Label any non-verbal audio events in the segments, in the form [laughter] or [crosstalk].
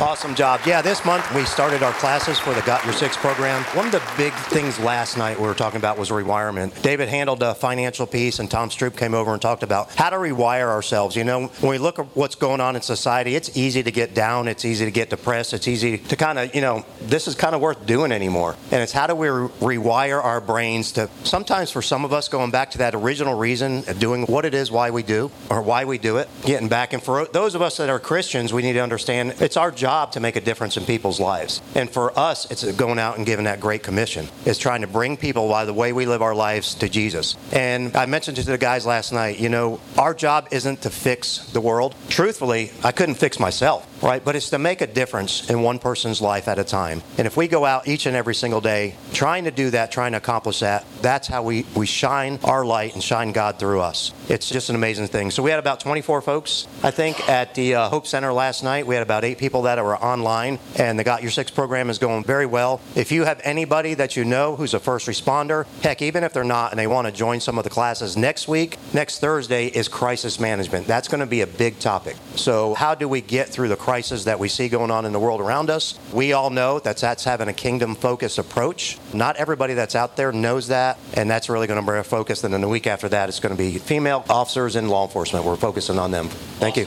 Awesome job. Yeah, this month we started our classes for the Got Your Six program. One of the big things last night we were talking about was rewirement. David handled the financial piece, and Tom Stroop came over and talked about how to rewire ourselves. You know, when we look at what's going on in society, it's easy to get down, it's easy to get depressed, it's easy to kind of, you know, this is kind of worth doing anymore. And it's how do we re- rewire our brains to sometimes for some of us going back to that original reason of doing what it is why we do or why we do it, getting back. And for those of us that are Christians, we need to understand it's our job to make a difference in people's lives. And for us, it's going out and giving that great commission. It's trying to bring people by the way we live our lives to Jesus. And I mentioned to the guys last night, you know, our job isn't to fix the world. Truthfully, I couldn't fix myself right? But it's to make a difference in one person's life at a time. And if we go out each and every single day trying to do that, trying to accomplish that, that's how we, we shine our light and shine God through us. It's just an amazing thing. So we had about 24 folks, I think, at the uh, Hope Center last night. We had about eight people that were online, and the Got Your Six program is going very well. If you have anybody that you know who's a first responder, heck, even if they're not and they want to join some of the classes next week, next Thursday is crisis management. That's going to be a big topic. So, how do we get through the crisis that we see going on in the world around us. We all know that that's having a kingdom focused approach. Not everybody that's out there knows that, and that's really going to bring a focus. And then the week after that, it's going to be female officers in law enforcement. We're focusing on them. Thank you.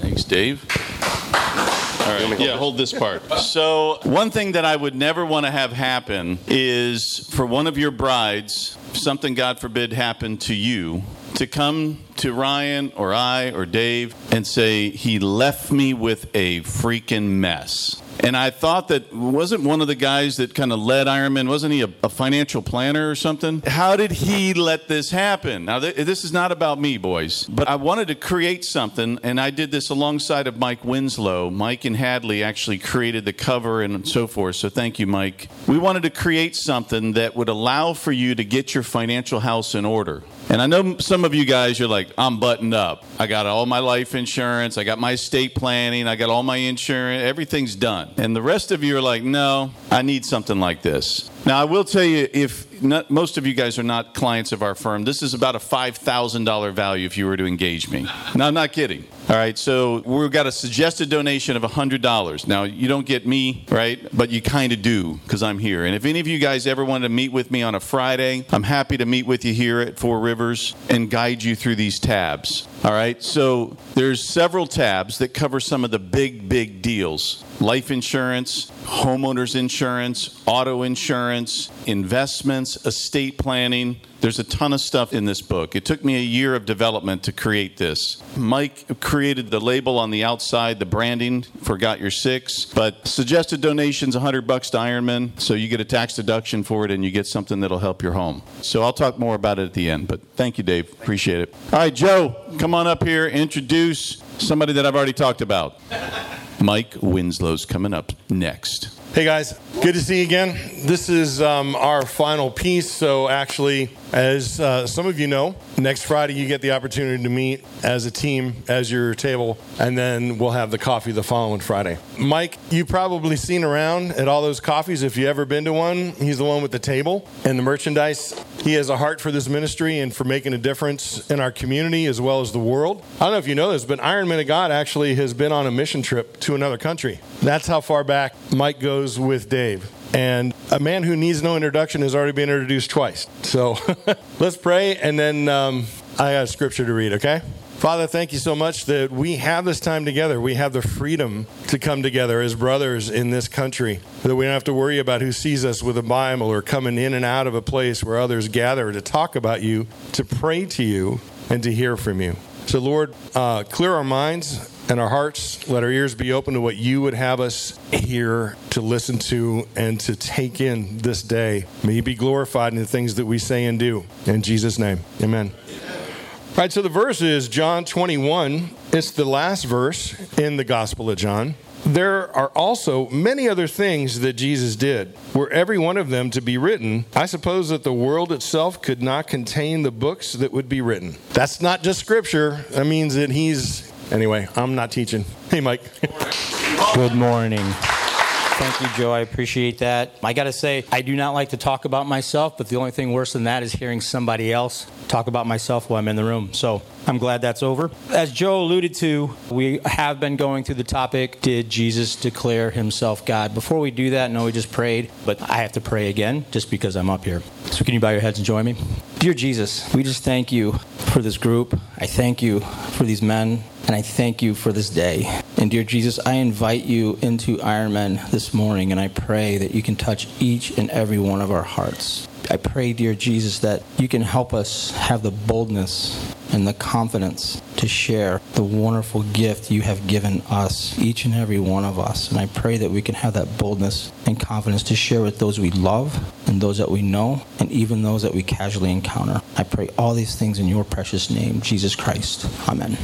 Thanks, Dave. All right. Yeah, hold this part. So, one thing that I would never want to have happen is for one of your brides, something God forbid happened to you, to come to Ryan or I or Dave and say, he left me with a freaking mess. And I thought that wasn't one of the guys that kind of led Ironman, wasn't he a, a, financial planner or something? How did he let this happen? Now, th- this is not about me, boys, but I wanted to create something, and I did this alongside of Mike Winslow. Mike and Hadley actually created the cover and so forth, so thank you, Mike. We wanted to create something that would allow for you to get your financial house in order. And I know some of you guys, you're like, I'm buttoned up. I got all my life insurance, I got my estate planning, I got all my insurance, everything's done. And the rest of you are like, no, I need something like this. Now, I will tell you, if not, most of you guys are not clients of our firm, this is about a $5,000 value if you were to engage me. No, I'm not kidding. All right, so we've got a suggested donation of $100. Now, you don't get me, right? But you kind of do because I'm here. And if any of you guys ever want to meet with me on a Friday, I'm happy to meet with you here at Four Rivers and guide you through these tabs. All right, so there's several tabs that cover some of the big, big deals life insurance, homeowners insurance, auto insurance, investments, estate planning. There's a ton of stuff in this book. It took me a year of development to create this. Mike created the label on the outside, the branding for Got Your Six, but suggested donations 100 bucks to Ironman, so you get a tax deduction for it and you get something that'll help your home. So I'll talk more about it at the end, but thank you, Dave. Appreciate it. All right, Joe, come on up here, introduce somebody that I've already talked about. [laughs] Mike Winslow's coming up next. Hey guys, good to see you again. This is um, our final piece. So, actually, as uh, some of you know, next Friday you get the opportunity to meet as a team as your table, and then we'll have the coffee the following Friday. Mike, you've probably seen around at all those coffees if you've ever been to one. He's the one with the table and the merchandise. He has a heart for this ministry and for making a difference in our community as well as the world. I don't know if you know this, but Iron Men of God actually has been on a mission trip to another country. That's how far back Mike goes with Dave. And a man who needs no introduction has already been introduced twice. So [laughs] let's pray, and then um, I got a scripture to read, okay? Father, thank you so much that we have this time together. We have the freedom to come together as brothers in this country. That we don't have to worry about who sees us with a Bible or coming in and out of a place where others gather to talk about you, to pray to you, and to hear from you. So, Lord, uh, clear our minds and our hearts. Let our ears be open to what you would have us hear, to listen to, and to take in this day. May you be glorified in the things that we say and do. In Jesus' name, amen. All right, so the verse is John 21. It's the last verse in the Gospel of John. There are also many other things that Jesus did. Were every one of them to be written, I suppose that the world itself could not contain the books that would be written. That's not just scripture. That means that he's Anyway, I'm not teaching. [laughs] Hey, Mike. Good morning. Thank you, Joe. I appreciate that. I got to say, I do not like to talk about myself, but the only thing worse than that is hearing somebody else talk about myself while I'm in the room. So I'm glad that's over. As Joe alluded to, we have been going through the topic Did Jesus declare himself God? Before we do that, no, we just prayed, but I have to pray again just because I'm up here. So, can you bow your heads and join me? Dear Jesus, we just thank you for this group. I thank you for these men, and I thank you for this day. And dear Jesus, I invite you into Ironman this morning, and I pray that you can touch each and every one of our hearts. I pray, dear Jesus, that you can help us have the boldness and the confidence to share the wonderful gift you have given us, each and every one of us. And I pray that we can have that boldness and confidence to share with those we love and those that we know and even those that we casually encounter. I pray all these things in your precious name, Jesus Christ. Amen.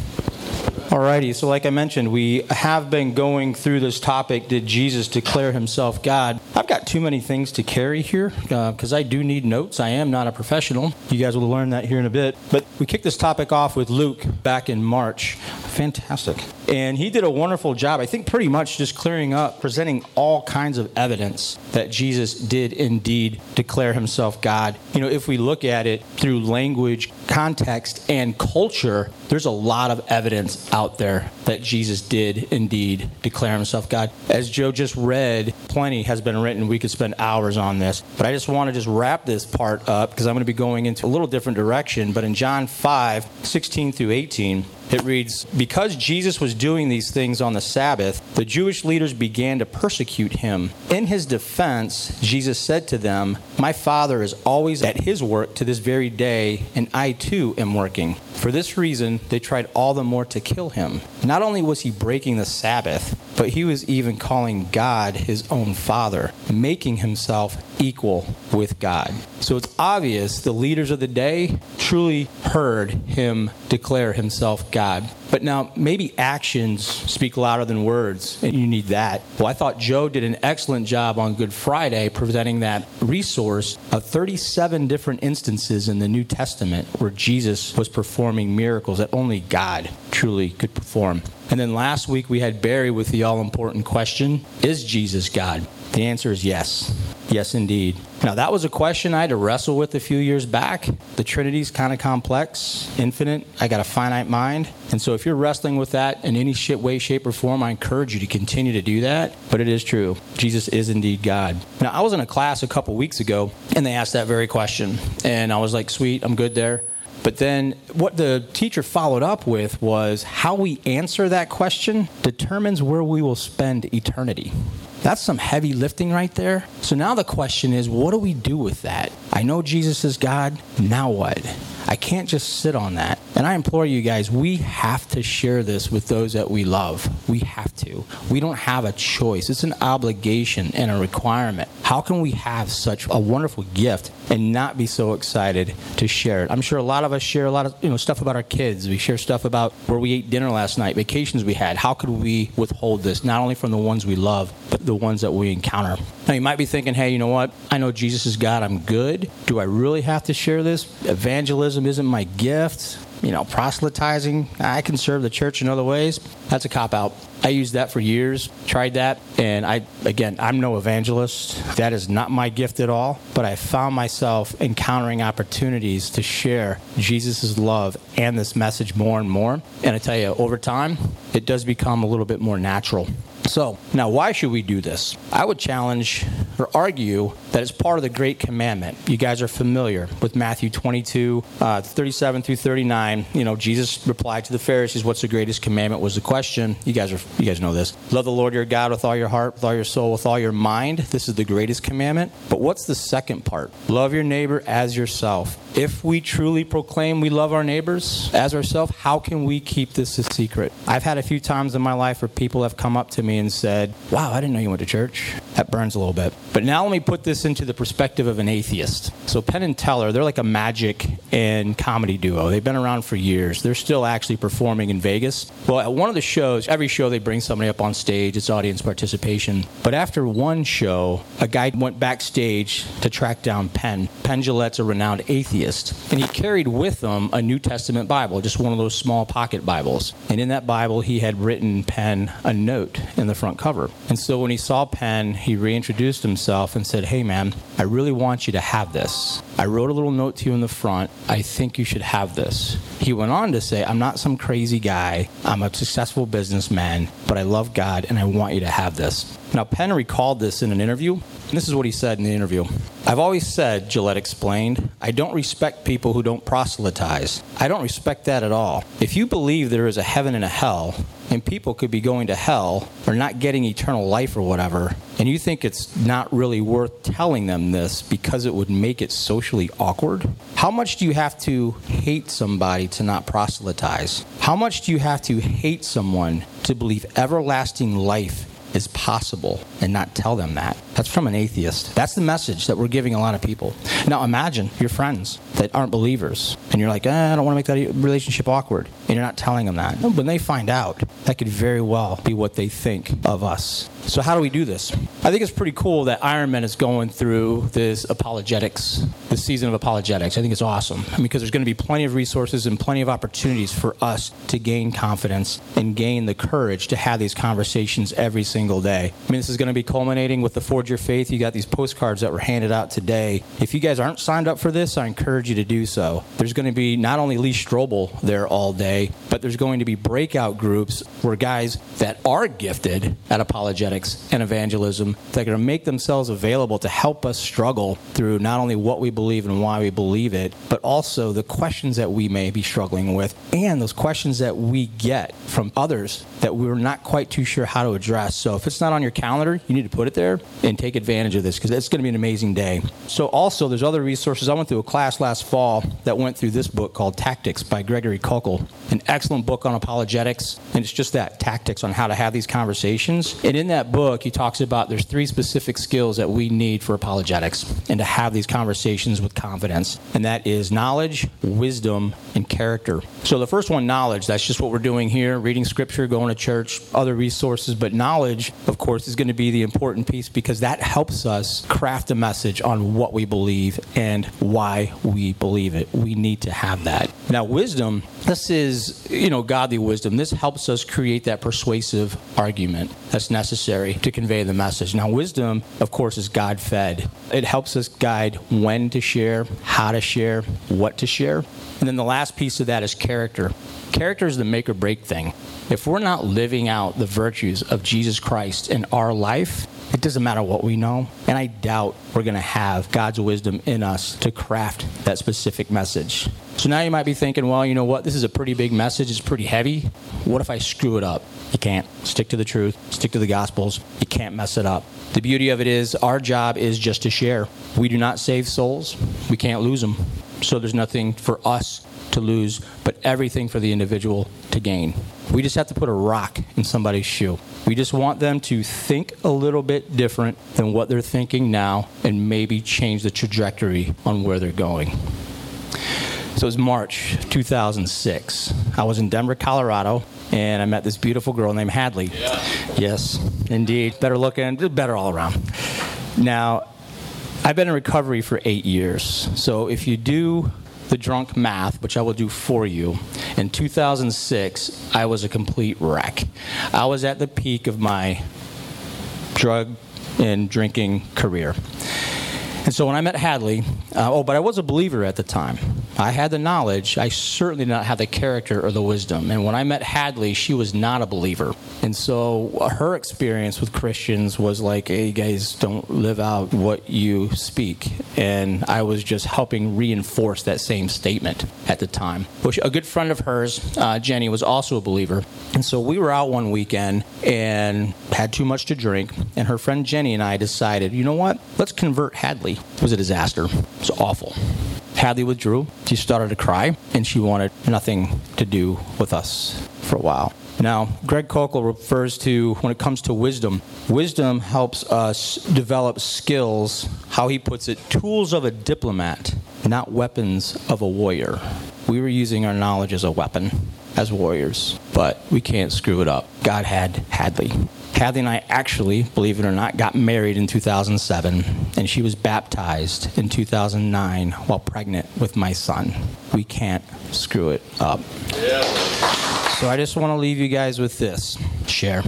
Alrighty, so like I mentioned, we have been going through this topic Did Jesus declare himself God? I've got too many things to carry here because uh, I do need notes. I am not a professional. You guys will learn that here in a bit. But we kicked this topic off with Luke back in March. Fantastic. And he did a wonderful job, I think, pretty much just clearing up, presenting all kinds of evidence that Jesus did indeed declare himself God. You know, if we look at it through language, context, and culture, there's a lot of evidence out there that Jesus did indeed declare himself God. As Joe just read, plenty has been written. We could spend hours on this, but I just want to just wrap this part up because I'm going to be going into a little different direction. But in John 5 16 through 18, it reads Because Jesus was doing these things on the Sabbath, the Jewish leaders began to persecute him. In his defense, Jesus said to them, My Father is always at his work to this very day, and I too am working. For this reason, they tried all the more to kill him. Not only was he breaking the Sabbath, but he was even calling God his own Father, making himself equal with God. So it's obvious the leaders of the day truly heard him declare himself God. But now, maybe actions speak louder than words, and you need that. Well, I thought Joe did an excellent job on Good Friday presenting that resource of 37 different instances in the New Testament where Jesus was performing miracles that only God truly could perform. And then last week we had Barry with the all important question Is Jesus God? The answer is yes. Yes, indeed. Now, that was a question I had to wrestle with a few years back. The Trinity's kind of complex, infinite. I got a finite mind. And so, if you're wrestling with that in any shit, way, shape, or form, I encourage you to continue to do that. But it is true. Jesus is indeed God. Now, I was in a class a couple weeks ago, and they asked that very question. And I was like, sweet, I'm good there. But then what the teacher followed up with was how we answer that question determines where we will spend eternity. That's some heavy lifting right there. So now the question is, what do we do with that? I know Jesus is God. Now what? I can't just sit on that. And I implore you guys, we have to share this with those that we love. We have to. We don't have a choice. It's an obligation and a requirement. How can we have such a wonderful gift and not be so excited to share it? I'm sure a lot of us share a lot of you know stuff about our kids. We share stuff about where we ate dinner last night, vacations we had. How could we withhold this not only from the ones we love, but the ones that we encounter? Now you might be thinking, hey, you know what? I know Jesus is God. I'm good. Do I really have to share this? Evangelism isn't my gift you know, proselytizing. I can serve the church in other ways. That's a cop out. I used that for years, tried that, and I, again, I'm no evangelist. That is not my gift at all. But I found myself encountering opportunities to share Jesus' love and this message more and more. And I tell you, over time, it does become a little bit more natural. So, now why should we do this? I would challenge or argue that it's part of the Great Commandment. You guys are familiar with Matthew 22, uh, 37 through 39. You know, Jesus replied to the Pharisees, What's the greatest commandment? was the question. You guys, are, you guys know this. Love the Lord your God with all your heart, with all your soul, with all your mind. This is the greatest commandment. But what's the second part? Love your neighbor as yourself. If we truly proclaim we love our neighbors as ourselves, how can we keep this a secret? I've had a few times in my life where people have come up to me and said, Wow, I didn't know you went to church. That burns a little bit. But now let me put this into the perspective of an atheist. So Penn and Teller, they're like a magic and comedy duo. They've been around for years. They're still actually performing in Vegas. Well, at one of the shows, every show they bring somebody up on stage, it's audience participation. But after one show, a guy went backstage to track down Penn. Penn Jillette's a renowned atheist. And he carried with him a New Testament Bible, just one of those small pocket Bibles. And in that Bible, he had written Penn a note in the front cover. And so when he saw Penn, he reintroduced himself and said, Hey, man, I really want you to have this. I wrote a little note to you in the front. I think you should have this. He went on to say, I'm not some crazy guy. I'm a successful businessman, but I love God and I want you to have this. Now, Penn recalled this in an interview, and this is what he said in the interview. I've always said, Jillette explained, I don't respect people who don't proselytize. I don't respect that at all. If you believe there is a heaven and a hell, and people could be going to hell or not getting eternal life or whatever, and you think it's not really worth telling them this because it would make it socially awkward, how much do you have to hate somebody to not proselytize? How much do you have to hate someone to believe everlasting life is possible and not tell them that. That's from an atheist. That's the message that we're giving a lot of people. Now imagine your friends that aren't believers and you're like, eh, I don't want to make that relationship awkward. And you're not telling them that. When they find out, that could very well be what they think of us. So, how do we do this? I think it's pretty cool that Ironman is going through this apologetics, this season of apologetics. I think it's awesome because there's going to be plenty of resources and plenty of opportunities for us to gain confidence and gain the courage to have these conversations every single day. I mean, this is going to be culminating with the Forge Your Faith. You got these postcards that were handed out today. If you guys aren't signed up for this, I encourage you to do so. There's going to be not only Lee Strobel there all day, but there's going to be breakout groups where guys that are gifted at apologetics and evangelism that are going to make themselves available to help us struggle through not only what we believe and why we believe it, but also the questions that we may be struggling with and those questions that we get from others that we're not quite too sure how to address. So if it's not on your calendar, you need to put it there and take advantage of this because it's going to be an amazing day. So also, there's other resources. I went through a class last fall that went through this book called Tactics by Gregory Koukl, an excellent book on apologetics, and it's just that tactics on how to have these conversations. And in that book, he talks about there's three specific skills that we need for apologetics and to have these conversations with confidence. And that is knowledge, wisdom, and character. So the first one, knowledge, that's just what we're doing here reading scripture, going to church, other resources. But knowledge, of course, is going to be the important piece because that helps us craft a message on what we believe and why we believe it. We need to have that. Now, wisdom, this is, you know, godly wisdom. This helps us create that persuasive argument that's necessary to convey the message. Now, wisdom, of course, is God fed. It helps us guide when to share, how to share, what to share. And then the last piece of that is character. Character is the make or break thing. If we're not living out the virtues of Jesus Christ in our life, it doesn't matter what we know. And I doubt we're going to have God's wisdom in us to craft that specific message. So now you might be thinking, well, you know what? This is a pretty big message. It's pretty heavy. What if I screw it up? You can't. Stick to the truth, stick to the Gospels. You can't mess it up. The beauty of it is, our job is just to share. We do not save souls, we can't lose them. So there's nothing for us to lose, but everything for the individual to gain. We just have to put a rock in somebody's shoe. We just want them to think a little bit different than what they're thinking now and maybe change the trajectory on where they're going. So it was March 2006. I was in Denver, Colorado, and I met this beautiful girl named Hadley. Yeah. Yes, indeed. Better looking, better all around. Now, I've been in recovery for eight years. So if you do the drunk math, which I will do for you. In 2006, I was a complete wreck. I was at the peak of my drug and drinking career. And so when I met Hadley, uh, oh, but I was a believer at the time. I had the knowledge. I certainly did not have the character or the wisdom. And when I met Hadley, she was not a believer. And so her experience with Christians was like, hey, guys, don't live out what you speak. And I was just helping reinforce that same statement at the time. Which a good friend of hers, uh, Jenny, was also a believer. And so we were out one weekend and had too much to drink. And her friend Jenny and I decided, you know what? Let's convert Hadley it was a disaster. It was awful. Hadley withdrew. She started to cry, and she wanted nothing to do with us for a while. Now, Greg Koukl refers to, when it comes to wisdom, wisdom helps us develop skills, how he puts it, tools of a diplomat, not weapons of a warrior. We were using our knowledge as a weapon, as warriors, but we can't screw it up. God had Hadley. Hadley and I actually, believe it or not, got married in 2007, and she was baptized in 2009 while pregnant with my son. We can't screw it up. Yeah. So I just want to leave you guys with this share.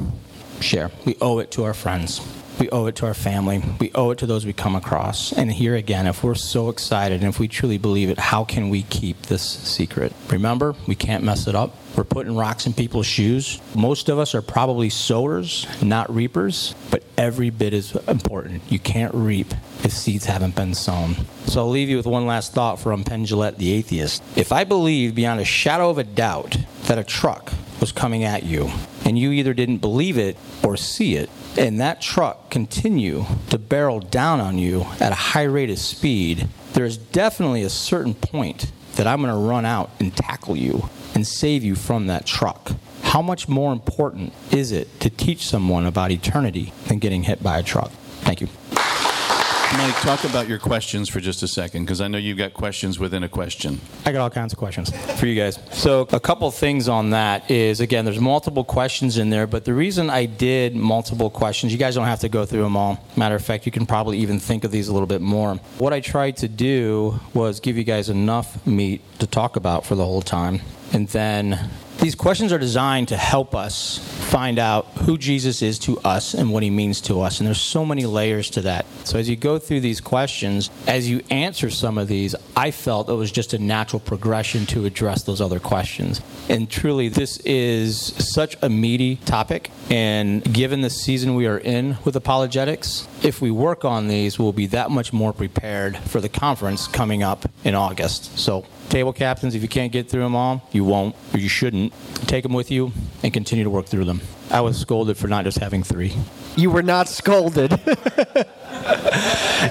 Share. We owe it to our friends. We owe it to our family. We owe it to those we come across. And here again, if we're so excited and if we truly believe it, how can we keep this secret? Remember, we can't mess it up. We're putting rocks in people's shoes. Most of us are probably sowers, not reapers, but every bit is important. You can't reap if seeds haven't been sown. So I'll leave you with one last thought from Penn the atheist. If I believe beyond a shadow of a doubt that a truck was coming at you, and you either didn't believe it or see it, and that truck continue to barrel down on you at a high rate of speed, there's definitely a certain point that I'm going to run out and tackle you and save you from that truck. How much more important is it to teach someone about eternity than getting hit by a truck? Thank you. Mike, talk about your questions for just a second, because I know you've got questions within a question. I got all kinds of questions for you guys. So, a couple things on that is again, there's multiple questions in there, but the reason I did multiple questions, you guys don't have to go through them all. Matter of fact, you can probably even think of these a little bit more. What I tried to do was give you guys enough meat to talk about for the whole time. And then these questions are designed to help us find out who Jesus is to us and what he means to us. And there's so many layers to that. So as you go through these questions, as you answer some of these, I felt it was just a natural progression to address those other questions. And truly, this is such a meaty topic. And given the season we are in with apologetics, if we work on these, we'll be that much more prepared for the conference coming up in August. So table captains, if you can't get through them all, you won't, or you shouldn't. Take them with you and continue to work through them. I was scolded for not just having three. You were not scolded. [laughs]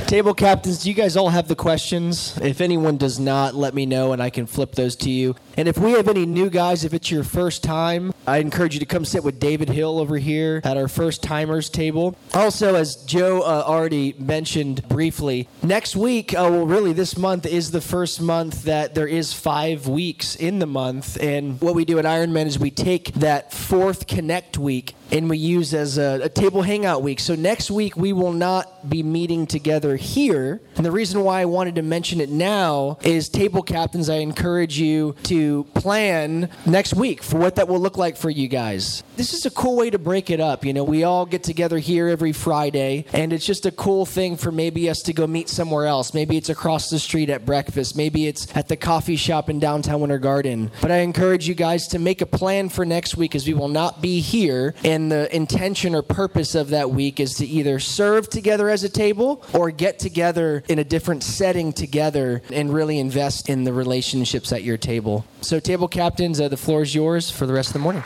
Table captains, do you guys all have the questions? If anyone does not, let me know and I can flip those to you. And if we have any new guys, if it's your first time, I encourage you to come sit with David Hill over here at our first timers table. Also, as Joe uh, already mentioned briefly, next week, uh, well, really, this month is the first month that there is five weeks in the month. And what we do at Ironman is we take that fourth Connect week and we use as a, a, table hangout week. So next week we will not be meeting together here. And the reason why I wanted to mention it now is table captains, I encourage you to plan next week for what that will look like for you guys. This is a cool way to break it up. You know, we all get together here every Friday, and it's just a cool thing for maybe us to go meet somewhere else. Maybe it's across the street at breakfast. Maybe it's at the coffee shop in downtown Winter Garden. But I encourage you guys to make a plan for next week as we will not be here and and the intention or purpose of that week is to either serve together as a table or get together in a different setting together and really invest in the relationships at your table. So, table captains, uh, the floor is yours for the rest of the morning.